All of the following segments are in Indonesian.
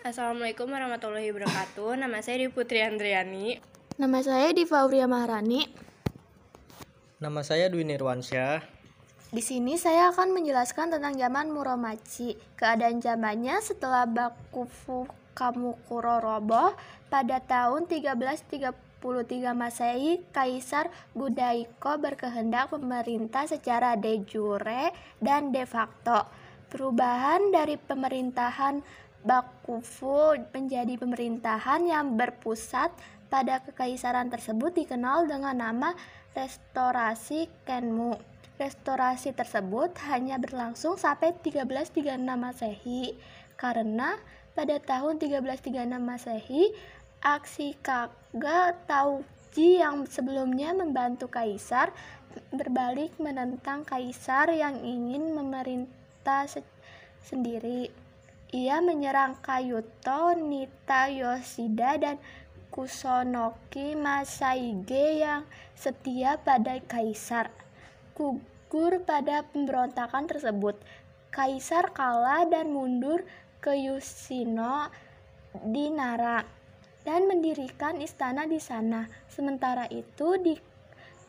Assalamualaikum warahmatullahi wabarakatuh. Nama saya Di Putri Andriani. Nama saya Diva Auria Maharani. Nama saya Dwi Nirwansyah. Di sini saya akan menjelaskan tentang zaman Muromachi. Keadaan zamannya setelah Bakufu Kamukuro roboh pada tahun 1333 Masehi, Kaisar Gudaiko berkehendak memerintah secara de jure dan de facto. Perubahan dari pemerintahan Bakufu menjadi pemerintahan yang berpusat pada kekaisaran tersebut dikenal dengan nama restorasi Kenmu. Restorasi tersebut hanya berlangsung sampai 1336 Masehi karena pada tahun 1336 Masehi aksi Kaga Tauji yang sebelumnya membantu kaisar berbalik menentang kaisar yang ingin memerintah se sendiri. Ia menyerang Kayuto, Nita Yoshida, dan Kusonoki Masaige yang setia pada kaisar. Gugur pada pemberontakan tersebut, kaisar kalah dan mundur ke Yusino di Nara dan mendirikan istana di sana. Sementara itu di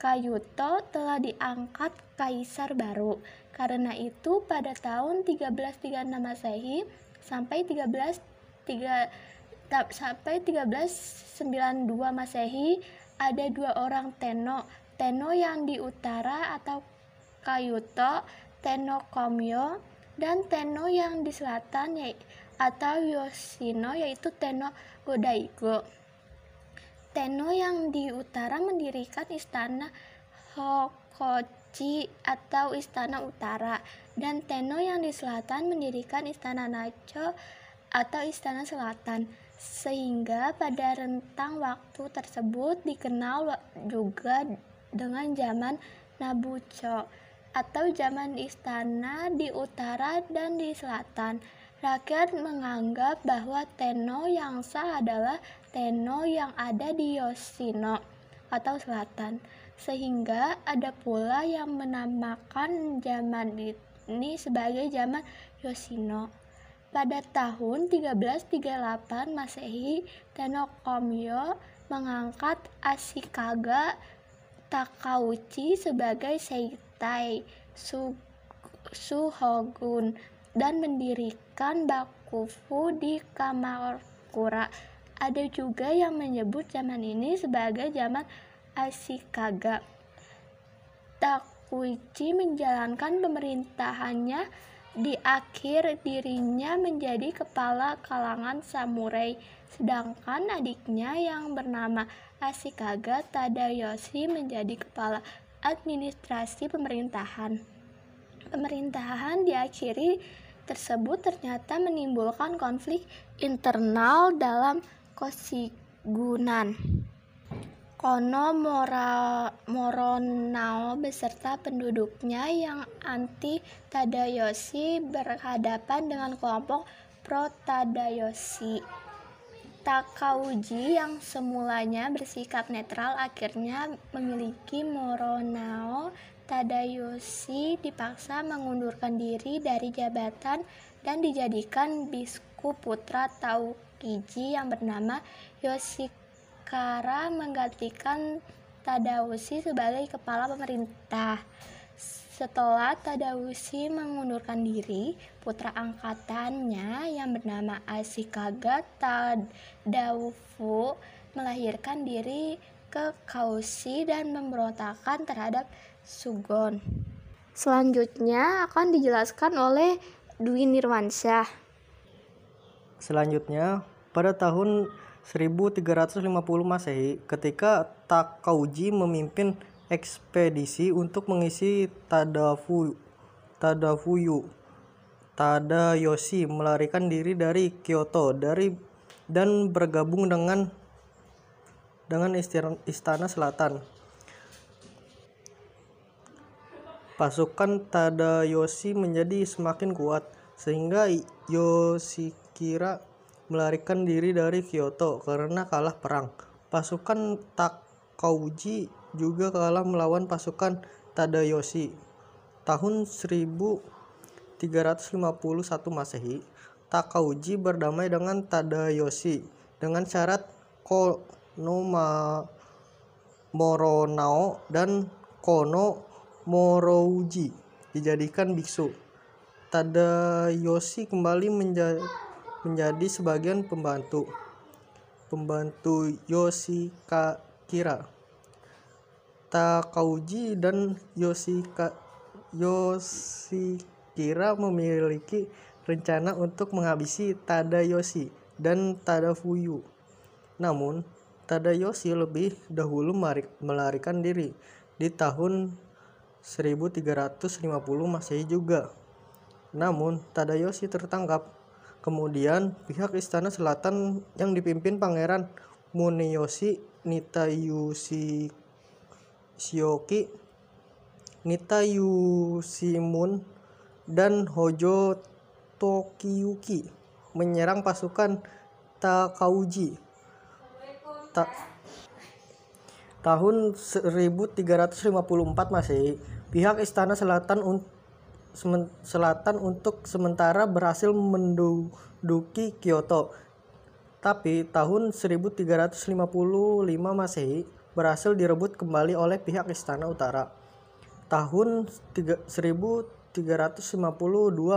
Kayuto telah diangkat kaisar baru. Karena itu pada tahun 1336 Masehi sampai 13 3 sampai 1392 Masehi ada dua orang Teno Teno yang di utara atau Kayuto Teno Komyo dan Teno yang di selatan yaitu atau Yoshino yaitu Teno Godaigo. Teno yang di utara mendirikan istana Hokochi atau istana utara dan Teno yang di selatan mendirikan istana Nacho atau istana selatan sehingga pada rentang waktu tersebut dikenal juga dengan zaman Nabucco atau zaman istana di utara dan di selatan. Rakyat menganggap bahwa Teno yang sah adalah Teno yang ada di Yoshino atau selatan, sehingga ada pula yang menamakan zaman ini sebagai zaman Yoshino. Pada tahun 1338 Masehi, Tenokomyo mengangkat Ashikaga Takauchi sebagai Seitai Su Suhogun dan mendirikan Bakufu di Kamakura. Ada juga yang menyebut zaman ini sebagai zaman Ashikaga. Takuichi menjalankan pemerintahannya di akhir dirinya menjadi kepala kalangan samurai, sedangkan adiknya yang bernama Ashikaga Tadayoshi menjadi kepala administrasi pemerintahan. Pemerintahan diakhiri tersebut ternyata menimbulkan konflik internal dalam Koshigunan. Kono Mora, Moronao beserta penduduknya yang anti Tadayoshi berhadapan dengan kelompok pro Tadayoshi. Takauji yang semulanya bersikap netral akhirnya memiliki Moronao Tadayoshi dipaksa mengundurkan diri dari jabatan dan dijadikan biskup putra Taukiji yang bernama Yoshiko Kara menggantikan Tadausi sebagai kepala pemerintah. Setelah Tadausi mengundurkan diri, putra angkatannya yang bernama Ashikaga Tadaufu melahirkan diri ke Kaushi dan memberontakkan terhadap Sugon. Selanjutnya akan dijelaskan oleh Dwi Nirwansyah. Selanjutnya, pada tahun 1350 Masehi ketika Takauji memimpin ekspedisi untuk mengisi Tadafu Tadafuyu Tadayoshi melarikan diri dari Kyoto dari dan bergabung dengan dengan istana selatan. Pasukan Tadayoshi menjadi semakin kuat sehingga Yoshikira melarikan diri dari Kyoto karena kalah perang. Pasukan Takauji juga kalah melawan pasukan Tadayoshi. Tahun 1351 Masehi, Takauji berdamai dengan Tadayoshi dengan syarat Kono Moronao dan Kono Morouji dijadikan biksu. Tadayoshi kembali menja menjadi sebagian pembantu pembantu Yoshikakira. Takauji dan Yoshika, Yoshikira memiliki rencana untuk menghabisi Tadayoshi dan Tadafuyu. Namun, Tadayoshi lebih dahulu melarikan diri di tahun 1350 Masehi juga. Namun, Tadayoshi tertangkap. Kemudian, pihak Istana Selatan yang dipimpin Pangeran Muneyoshi Nitayushi Shioki, Nitayushimun, dan Hojo Tokiyuki menyerang pasukan Takauji. Ta tahun 1354 Masehi, pihak Istana Selatan Selatan untuk sementara berhasil menduduki Kyoto. Tapi tahun 1355 Masehi berhasil direbut kembali oleh pihak Istana Utara. Tahun 1352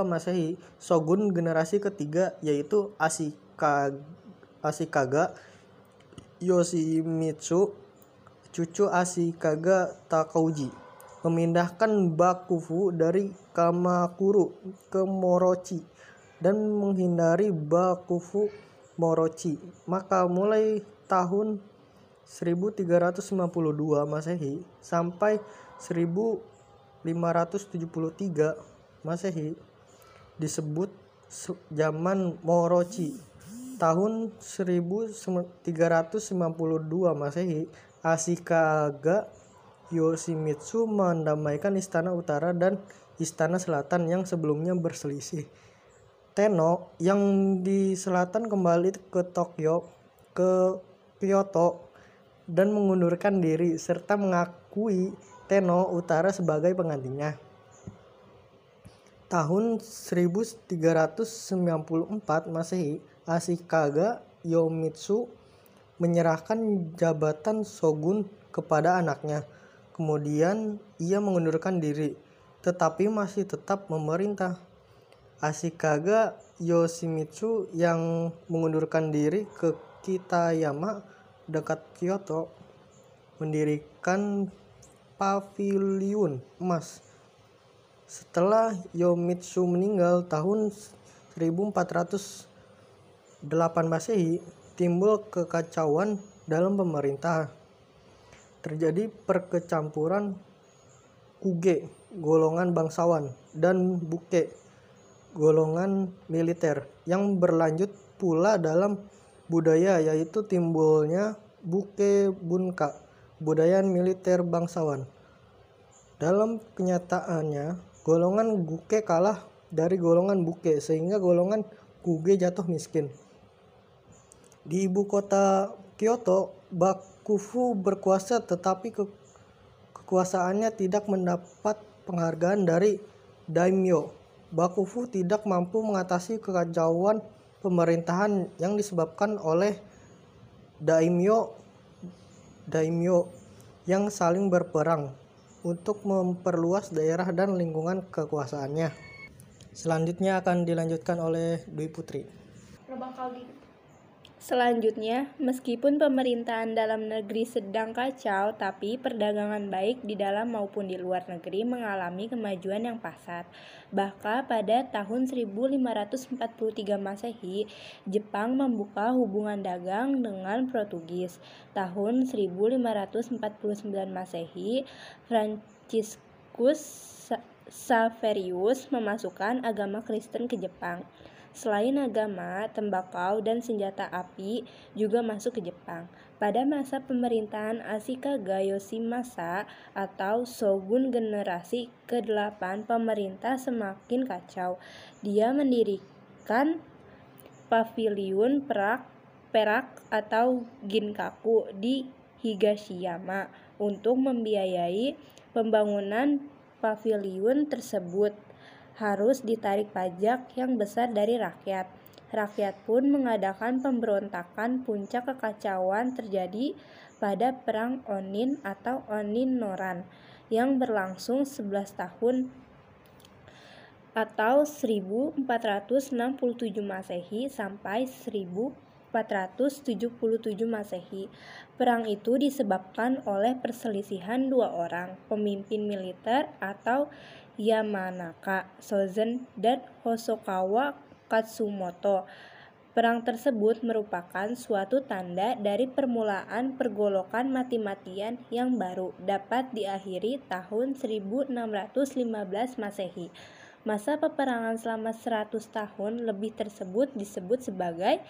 Masehi, shogun generasi ketiga yaitu Ashikaga, Ashikaga Yoshimitsu, cucu Ashikaga Takauji, memindahkan Bakufu dari Kamakuru ke Morochi dan menghindari Bakufu Morochi. Maka mulai tahun 1352 Masehi sampai 1000 573 Masehi disebut zaman Morochi. Tahun 1392 Masehi, Ashikaga Yoshimitsu mendamaikan Istana Utara dan Istana Selatan yang sebelumnya berselisih. Tenno yang di selatan kembali ke Tokyo ke Kyoto dan mengundurkan diri serta mengakui Tenno Utara sebagai penggantinya. Tahun 1394 Masehi, Ashikaga Yomitsu menyerahkan jabatan shogun kepada anaknya. Kemudian ia mengundurkan diri, tetapi masih tetap memerintah. Ashikaga Yoshimitsu yang mengundurkan diri ke Kitayama dekat Kyoto mendirikan paviliun emas. Setelah Yomitsu meninggal tahun 1408 Masehi, timbul kekacauan dalam pemerintah. Terjadi perkecampuran Kuge, golongan bangsawan, dan Buke, golongan militer, yang berlanjut pula dalam budaya yaitu timbulnya Buke Bunka budaya militer bangsawan. Dalam kenyataannya, golongan Guke kalah dari golongan Buke sehingga golongan Kuge jatuh miskin. Di ibu kota Kyoto, Bakufu berkuasa tetapi ke kekuasaannya tidak mendapat penghargaan dari daimyo. Bakufu tidak mampu mengatasi kekacauan pemerintahan yang disebabkan oleh daimyo daimyo yang saling berperang untuk memperluas daerah dan lingkungan kekuasaannya. Selanjutnya akan dilanjutkan oleh Dwi Putri. Selanjutnya, meskipun pemerintahan dalam negeri sedang kacau, tapi perdagangan baik di dalam maupun di luar negeri mengalami kemajuan yang pesat. Bahkan pada tahun 1543 Masehi, Jepang membuka hubungan dagang dengan Portugis. Tahun 1549 Masehi, Franciscus Saverius memasukkan agama Kristen ke Jepang. Selain agama, tembakau, dan senjata api juga masuk ke Jepang. Pada masa pemerintahan Ashikaga Yoshimasa atau Shogun generasi ke-8, pemerintah semakin kacau. Dia mendirikan paviliun perak perak atau ginkaku di Higashiyama untuk membiayai pembangunan paviliun tersebut harus ditarik pajak yang besar dari rakyat. Rakyat pun mengadakan pemberontakan. Puncak kekacauan terjadi pada Perang Onin atau Onin Noran yang berlangsung 11 tahun atau 1467 Masehi sampai 1477 Masehi. Perang itu disebabkan oleh perselisihan dua orang, pemimpin militer atau Yamanaka Sozen dan Hosokawa Katsumoto. Perang tersebut merupakan suatu tanda dari permulaan pergolokan mati-matian yang baru dapat diakhiri tahun 1615 Masehi. Masa peperangan selama 100 tahun lebih tersebut disebut sebagai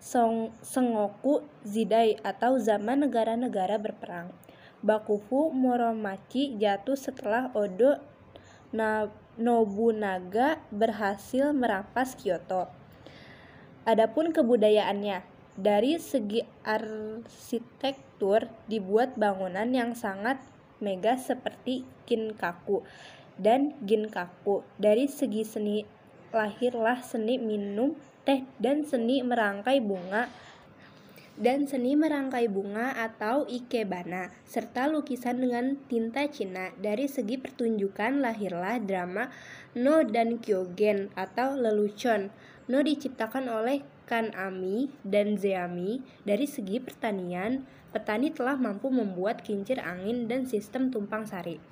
Song Sengoku Zidai atau zaman negara-negara berperang. Bakufu Moromachi jatuh setelah Odo Nobunaga berhasil merampas Kyoto. Adapun kebudayaannya, dari segi arsitektur dibuat bangunan yang sangat megah seperti Kinkaku dan Ginkaku. Dari segi seni lahirlah seni minum teh dan seni merangkai bunga dan seni merangkai bunga atau ikebana serta lukisan dengan tinta Cina. Dari segi pertunjukan lahirlah drama No dan Kyogen atau lelucon. No diciptakan oleh Kanami dan Zeami. Dari segi pertanian, petani telah mampu membuat kincir angin dan sistem tumpang sari.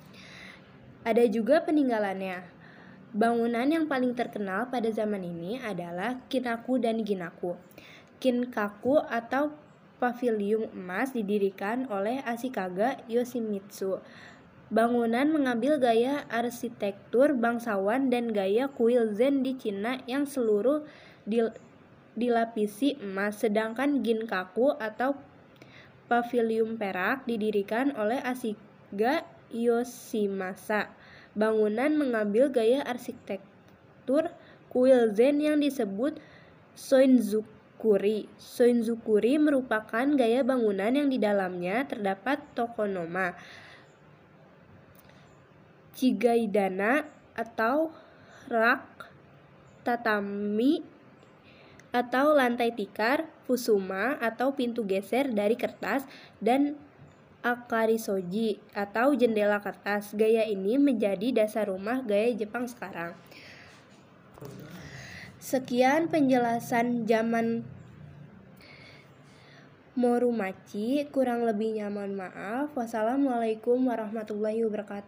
Ada juga peninggalannya. Bangunan yang paling terkenal pada zaman ini adalah Kinaku dan Ginaku. Kinkaku atau pavilium emas didirikan oleh Ashikaga Yoshimitsu. Bangunan mengambil gaya arsitektur bangsawan dan gaya kuil Zen di Cina yang seluruh dil dilapisi emas, sedangkan Ginkaku atau pavilium perak didirikan oleh Ashikaga Yoshimasa. Bangunan mengambil gaya arsitektur kuil Zen yang disebut Soinzukuri. Soinzukuri merupakan gaya bangunan yang di dalamnya terdapat tokonoma, cigaidana atau rak, tatami atau lantai tikar, fusuma atau pintu geser dari kertas dan akarisoji atau jendela kertas. Gaya ini menjadi dasar rumah gaya Jepang sekarang. Sekian penjelasan zaman Morumachi, kurang lebihnya mohon maaf. Wassalamualaikum warahmatullahi wabarakatuh.